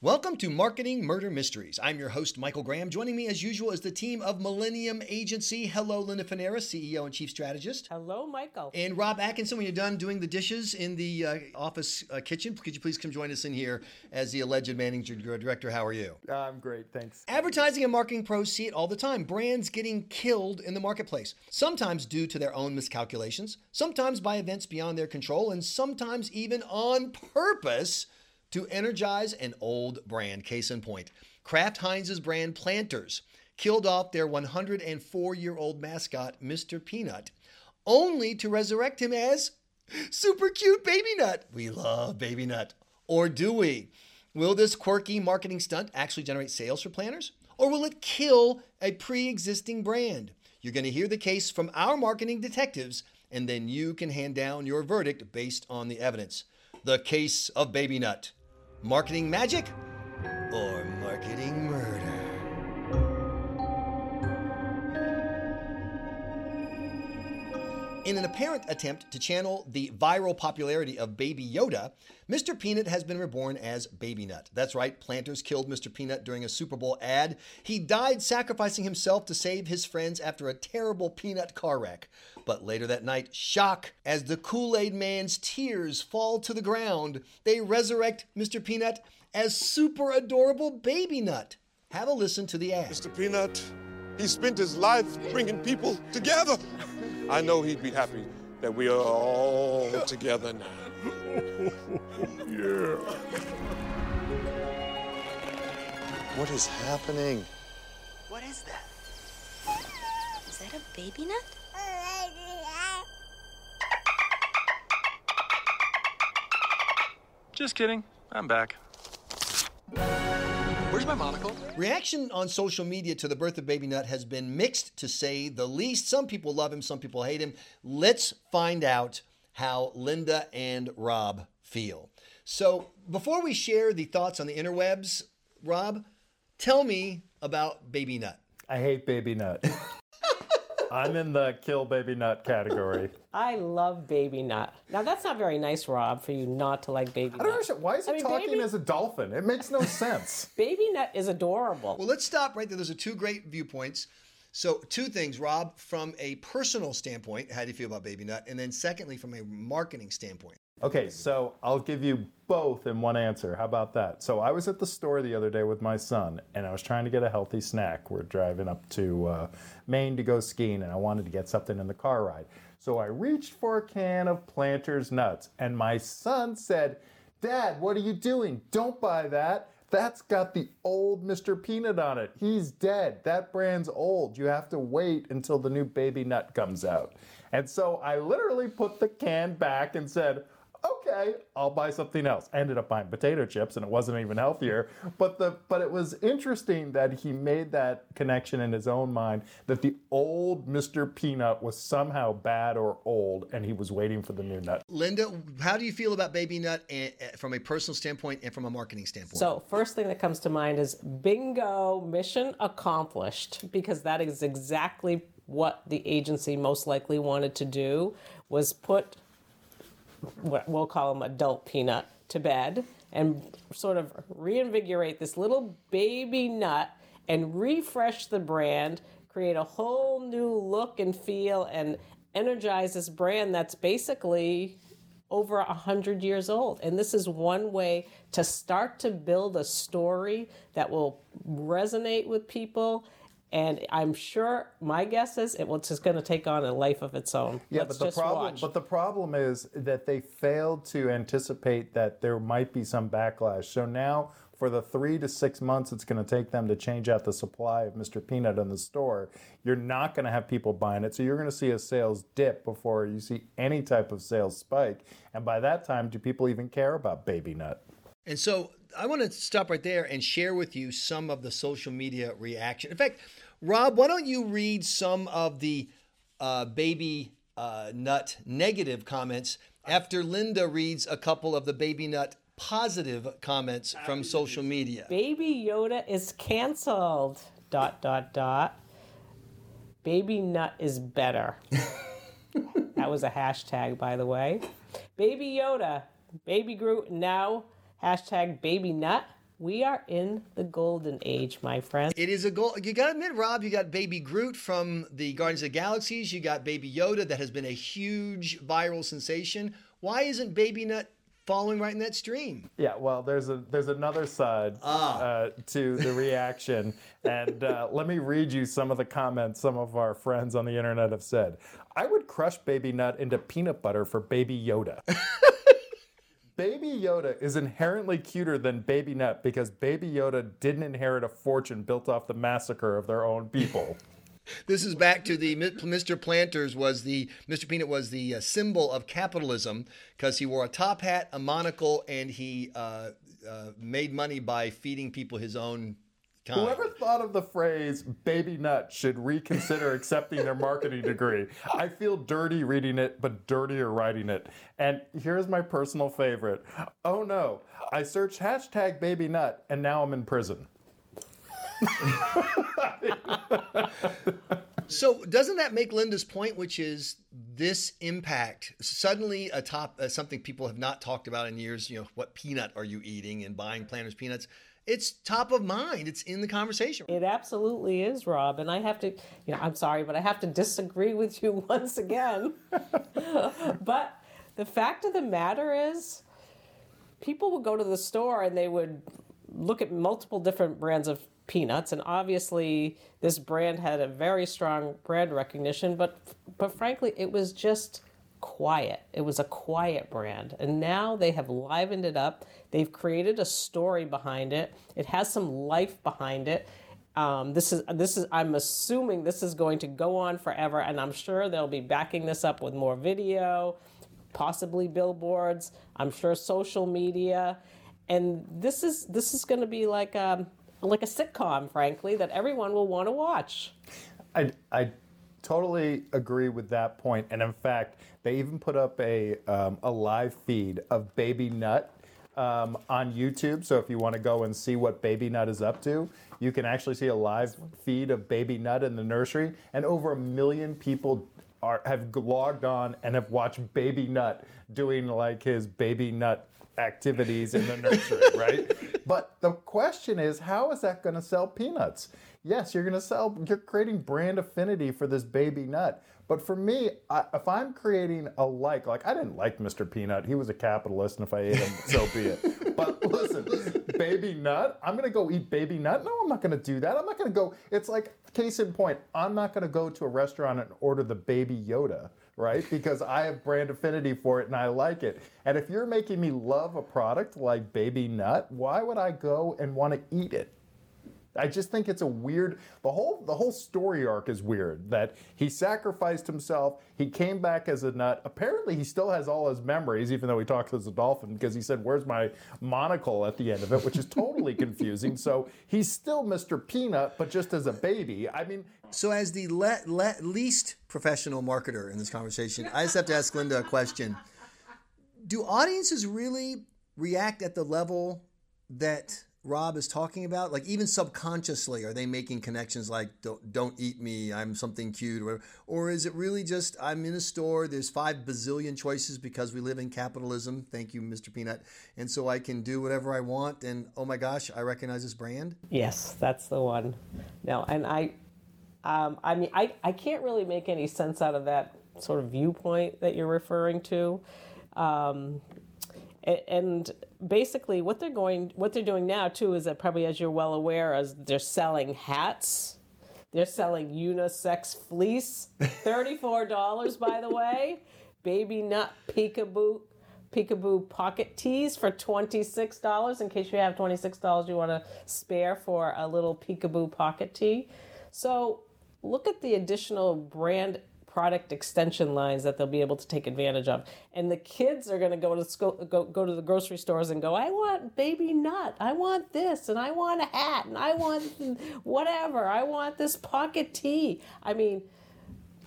Welcome to Marketing Murder Mysteries. I'm your host, Michael Graham. Joining me, as usual, is the team of Millennium Agency. Hello, Linda Fanaras, CEO and Chief Strategist. Hello, Michael. And Rob Atkinson, when you're done doing the dishes in the uh, office uh, kitchen, could you please come join us in here as the alleged managing director? How are you? I'm great, thanks. Advertising and marketing pros see it all the time. Brands getting killed in the marketplace, sometimes due to their own miscalculations, sometimes by events beyond their control, and sometimes even on purpose to energize an old brand. Case in point, Kraft Heinz's brand Planters killed off their 104 year old mascot, Mr. Peanut, only to resurrect him as super cute Baby Nut. We love Baby Nut. Or do we? Will this quirky marketing stunt actually generate sales for planters? Or will it kill a pre existing brand? You're going to hear the case from our marketing detectives, and then you can hand down your verdict based on the evidence. The case of Baby Nut. Marketing magic or marketing murder? In an apparent attempt to channel the viral popularity of Baby Yoda, Mr. Peanut has been reborn as Baby Nut. That's right, Planters killed Mr. Peanut during a Super Bowl ad. He died sacrificing himself to save his friends after a terrible peanut car wreck. But later that night, shock as the Kool Aid Man's tears fall to the ground, they resurrect Mr. Peanut as super adorable Baby Nut. Have a listen to the ad. Mr. Peanut, he spent his life bringing people together. I know he'd be happy that we are all together now. yeah. What is happening? What is that? Is that a baby nut? Just kidding. I'm back. Where's my monocle? Reaction on social media to the birth of Baby Nut has been mixed to say the least. Some people love him, some people hate him. Let's find out how Linda and Rob feel. So, before we share the thoughts on the interwebs, Rob, tell me about Baby Nut. I hate Baby Nut. I'm in the kill baby nut category. I love baby nut. Now that's not very nice, Rob, for you not to like baby nut. I don't nut. understand. Why is he I mean, talking baby- as a dolphin? It makes no sense. Baby nut is adorable. Well, let's stop right there. Those are two great viewpoints. So, two things, Rob, from a personal standpoint, how do you feel about Baby Nut? And then, secondly, from a marketing standpoint. Okay, so I'll give you both in one answer. How about that? So I was at the store the other day with my son, and I was trying to get a healthy snack. We're driving up to uh, Maine to go skiing, and I wanted to get something in the car ride. So I reached for a can of Planters nuts, and my son said, "Dad, what are you doing? Don't buy that." That's got the old Mr. Peanut on it. He's dead. That brand's old. You have to wait until the new baby nut comes out. And so I literally put the can back and said, okay, I'll buy something else. I ended up buying potato chips and it wasn't even healthier. But the but it was interesting that he made that connection in his own mind that the old Mr. Peanut was somehow bad or old and he was waiting for the new nut. Linda, how do you feel about Baby Nut eh, from a personal standpoint and from a marketing standpoint? So, first thing that comes to mind is bingo, mission accomplished, because that is exactly what the agency most likely wanted to do was put what we'll call him adult peanut to bed and sort of reinvigorate this little baby nut and refresh the brand, create a whole new look and feel and energize this brand that's basically over a hundred years old. And this is one way to start to build a story that will resonate with people. And I'm sure my guess is it will just going to take on a life of its own. Yeah, Let's but the just problem, watch. but the problem is that they failed to anticipate that there might be some backlash. So now, for the three to six months it's going to take them to change out the supply of Mr. Peanut in the store, you're not going to have people buying it. So you're going to see a sales dip before you see any type of sales spike. And by that time, do people even care about Baby Nut? And so I want to stop right there and share with you some of the social media reaction. In fact, Rob, why don't you read some of the uh, baby uh, nut negative comments after Linda reads a couple of the baby nut positive comments from social media? Baby Yoda is canceled. Dot dot dot. Baby Nut is better. that was a hashtag, by the way. Baby Yoda, Baby Groot, now hashtag Baby Nut. We are in the golden age, my friend. It is a goal. You got to admit, Rob, you got Baby Groot from the Guardians of the Galaxies. You got Baby Yoda that has been a huge viral sensation. Why isn't Baby Nut following right in that stream? Yeah, well, there's a there's another side uh, to the reaction, and uh, let me read you some of the comments some of our friends on the internet have said. I would crush Baby Nut into peanut butter for Baby Yoda. Baby Yoda is inherently cuter than Baby Nut because Baby Yoda didn't inherit a fortune built off the massacre of their own people. This is back to the Mr. Planters was the Mr. Peanut was the uh, symbol of capitalism because he wore a top hat, a monocle, and he uh, uh, made money by feeding people his own kind. Whoever thought of the phrase baby nut should reconsider accepting their marketing degree. I feel dirty reading it, but dirtier writing it. And here's my personal favorite. Oh no, I searched hashtag baby nut and now I'm in prison. So doesn't that make Linda's point, which is this impact suddenly a top uh, something people have not talked about in years? You know, what peanut are you eating and buying Planters peanuts? It's top of mind. It's in the conversation. It absolutely is, Rob. And I have to, you know, I'm sorry, but I have to disagree with you once again. but the fact of the matter is, people would go to the store and they would look at multiple different brands of peanuts and obviously this brand had a very strong brand recognition but but frankly it was just quiet. It was a quiet brand. And now they have livened it up. They've created a story behind it. It has some life behind it. Um, this is this is I'm assuming this is going to go on forever, and I'm sure they'll be backing this up with more video, possibly billboards. I'm sure social media, and this is this is going to be like um, like a sitcom, frankly, that everyone will want to watch. I, I totally agree with that point. And in fact, they even put up a, um, a live feed of Baby Nut um, on YouTube. So if you want to go and see what Baby Nut is up to, you can actually see a live feed of Baby Nut in the nursery. And over a million people are, have logged on and have watched Baby Nut doing like his Baby Nut activities in the nursery, right? But the question is, how is that going to sell peanuts? Yes, you're going to sell, you're creating brand affinity for this baby nut. But for me, I, if I'm creating a like, like I didn't like Mr. Peanut, he was a capitalist, and if I ate him, so be it. But listen, baby nut, I'm to go eat baby nut? No, I'm not to do that. I'm not to go, it's like, case in point, I'm not to go to a restaurant and order the baby Yoda right? Because I have brand affinity for it and I like it. And if you're making me love a product like Baby Nut, why would I go and want to eat it? I just think it's a weird the whole the whole story arc is weird that he sacrificed himself, he came back as a nut. Apparently he still has all his memories even though he talks as a dolphin because he said where's my monocle at the end of it, which is totally confusing. So he's still Mr. Peanut but just as a baby. I mean, So, as the le- le- least professional marketer in this conversation, I just have to ask Linda a question. Do audiences really react at the level that Rob is talking about? Like, even subconsciously, are they making connections like, don't, don't eat me, I'm something cute, or? Or is it really just, I'm in a store, there's five bazillion choices because we live in capitalism? Thank you, Mr. Peanut. And so I can do whatever I want, and oh my gosh, I recognize this brand? Yes, that's the one. No, and I, um, I mean, I, I can't really make any sense out of that sort of viewpoint that you're referring to. Um, and basically, what they're going, what they're doing now too, is that probably, as you're well aware, as they're selling hats. They're selling unisex fleece, thirty-four dollars, by the way. Baby nut peekaboo, peekaboo pocket tees for twenty-six dollars. In case you have twenty-six dollars, you want to spare for a little peekaboo pocket tee. So look at the additional brand product extension lines that they'll be able to take advantage of. And the kids are going to go to school, go, go to the grocery stores and go, I want baby nut. I want this and I want a hat and I want whatever. I want this pocket tee. I mean,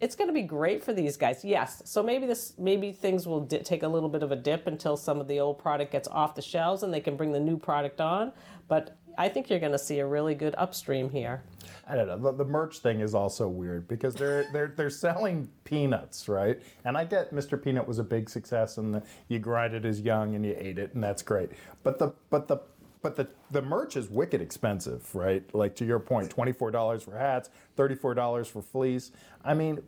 it's going to be great for these guys. Yes. So maybe this maybe things will di- take a little bit of a dip until some of the old product gets off the shelves and they can bring the new product on, but I think you're going to see a really good upstream here. I don't know. The, the merch thing is also weird because they're they're they're selling peanuts, right? And I get Mr. Peanut was a big success, and the, you grind it as young and you ate it, and that's great. But the but the but the the merch is wicked expensive, right? Like to your point, twenty four dollars for hats, thirty four dollars for fleece. I mean,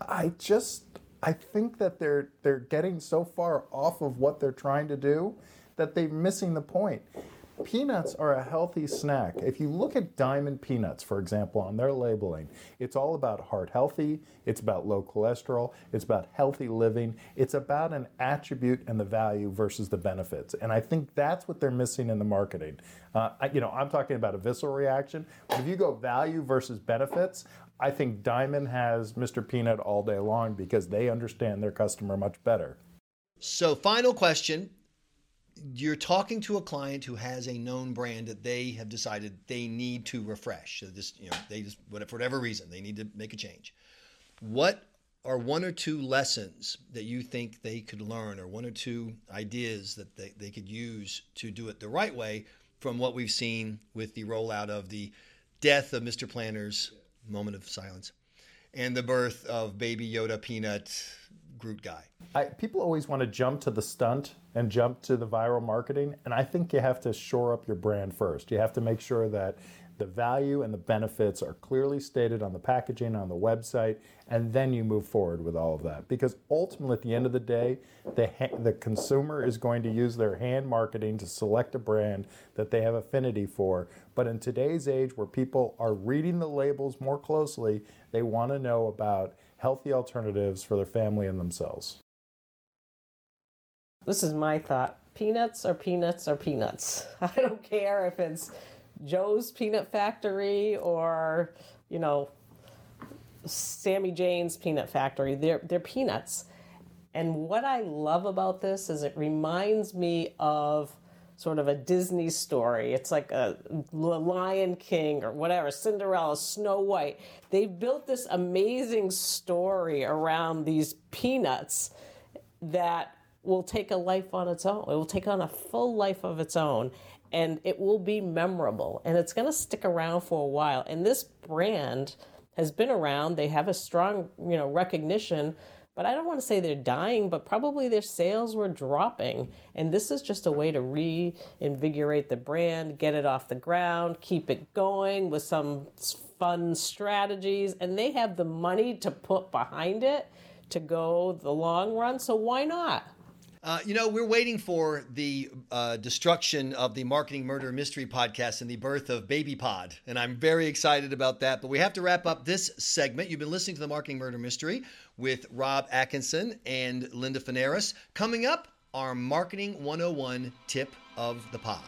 I just I think that they're they're getting so far off of what they're trying to do that they're missing the point. Peanuts are a healthy snack. If you look at Diamond Peanuts, for example, on their labeling, it's all about heart healthy, it's about low cholesterol, it's about healthy living, it's about an attribute and the value versus the benefits. And I think that's what they're missing in the marketing. Uh, I, you know, I'm talking about a visceral reaction, but if you go value versus benefits, I think Diamond has Mr. Peanut all day long because they understand their customer much better. So, final question you're talking to a client who has a known brand that they have decided they need to refresh. So this, you know, they just for whatever reason they need to make a change. What are one or two lessons that you think they could learn, or one or two ideas that they, they could use to do it the right way from what we've seen with the rollout of the death of Mr. Planner's moment of silence and the birth of Baby Yoda Peanut Groot guy? I, people always want to jump to the stunt and jump to the viral marketing, and I think you have to shore up your brand first. You have to make sure that the value and the benefits are clearly stated on the packaging, on the website, and then you move forward with all of that. Because ultimately, at the end of the day, the, the consumer is going to use their hand marketing to select a brand that they have affinity for. But in today's age where people are reading the labels more closely, they want to know about healthy alternatives for their family and themselves. This is my thought. Peanuts are peanuts are peanuts. I don't care if it's Joe's Peanut Factory or, you know, Sammy Jane's Peanut Factory. They're, they're peanuts. And what I love about this is it reminds me of sort of a Disney story. It's like a Lion King or whatever, Cinderella, Snow White. They built this amazing story around these peanuts that will take a life on its own. It will take on a full life of its own and it will be memorable and it's going to stick around for a while. And this brand has been around. They have a strong, you know, recognition but I don't want to say they're dying, but probably their sales were dropping. And this is just a way to reinvigorate the brand, get it off the ground, keep it going with some fun strategies. And they have the money to put behind it to go the long run. So why not? Uh, you know, we're waiting for the uh, destruction of the Marketing Murder Mystery podcast and the birth of Baby Pod. And I'm very excited about that. But we have to wrap up this segment. You've been listening to the Marketing Murder Mystery with Rob Atkinson and Linda Fanaras. Coming up, our Marketing 101 tip of the pod.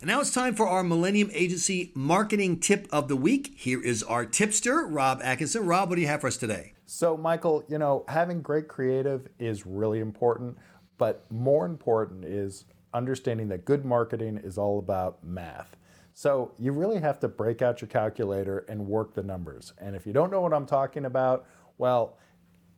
And now it's time for our Millennium Agency marketing tip of the week. Here is our tipster, Rob Atkinson. Rob, what do you have for us today? So, Michael, you know, having great creative is really important, but more important is understanding that good marketing is all about math. So, you really have to break out your calculator and work the numbers. And if you don't know what I'm talking about, well,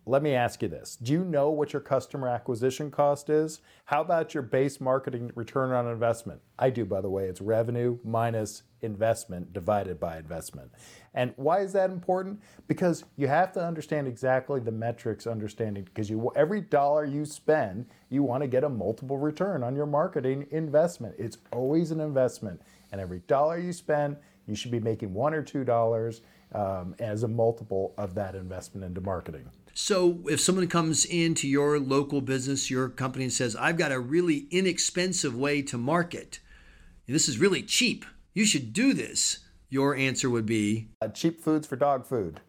let me ask you this. Do you know what your customer acquisition cost is? How about your base marketing return on investment? I do, by the way. It's revenue minus investment divided by investment. And why is that important? Because you have to understand exactly the metrics understanding because you every dollar you spend, you want to get a multiple return on your marketing investment. It's always an investment. And every dollar you spend, you should be making one or two dollars um, as a multiple of that investment into marketing. So, if someone comes into your local business, your company, and says, I've got a really inexpensive way to market, this is really cheap, you should do this, your answer would be uh, cheap foods for dog food.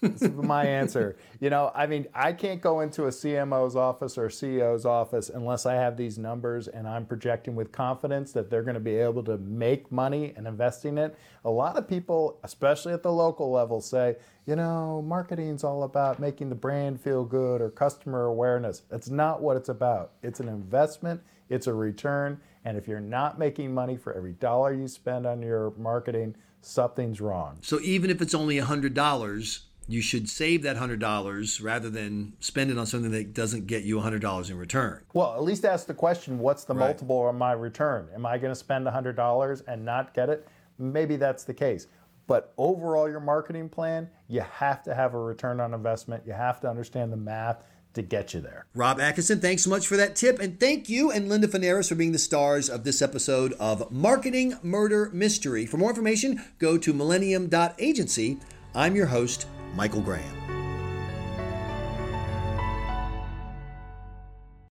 this is my answer. You know, I mean, I can't go into a CMO's office or CEO's office unless I have these numbers and I'm projecting with confidence that they're going to be able to make money and investing it. A lot of people, especially at the local level, say, you know, marketing's all about making the brand feel good or customer awareness. That's not what it's about. It's an investment, it's a return, and if you're not making money for every dollar you spend on your marketing, something's wrong. So even if it's only $100, you should save that $100 rather than spend it on something that doesn't get you $100 in return. Well, at least ask the question what's the right. multiple on my return? Am I going to spend $100 and not get it? Maybe that's the case. But overall, your marketing plan, you have to have a return on investment. You have to understand the math to get you there. Rob Atkinson, thanks so much for that tip. And thank you and Linda Fanaras for being the stars of this episode of Marketing Murder Mystery. For more information, go to millennium.agency. I'm your host, Michael Graham.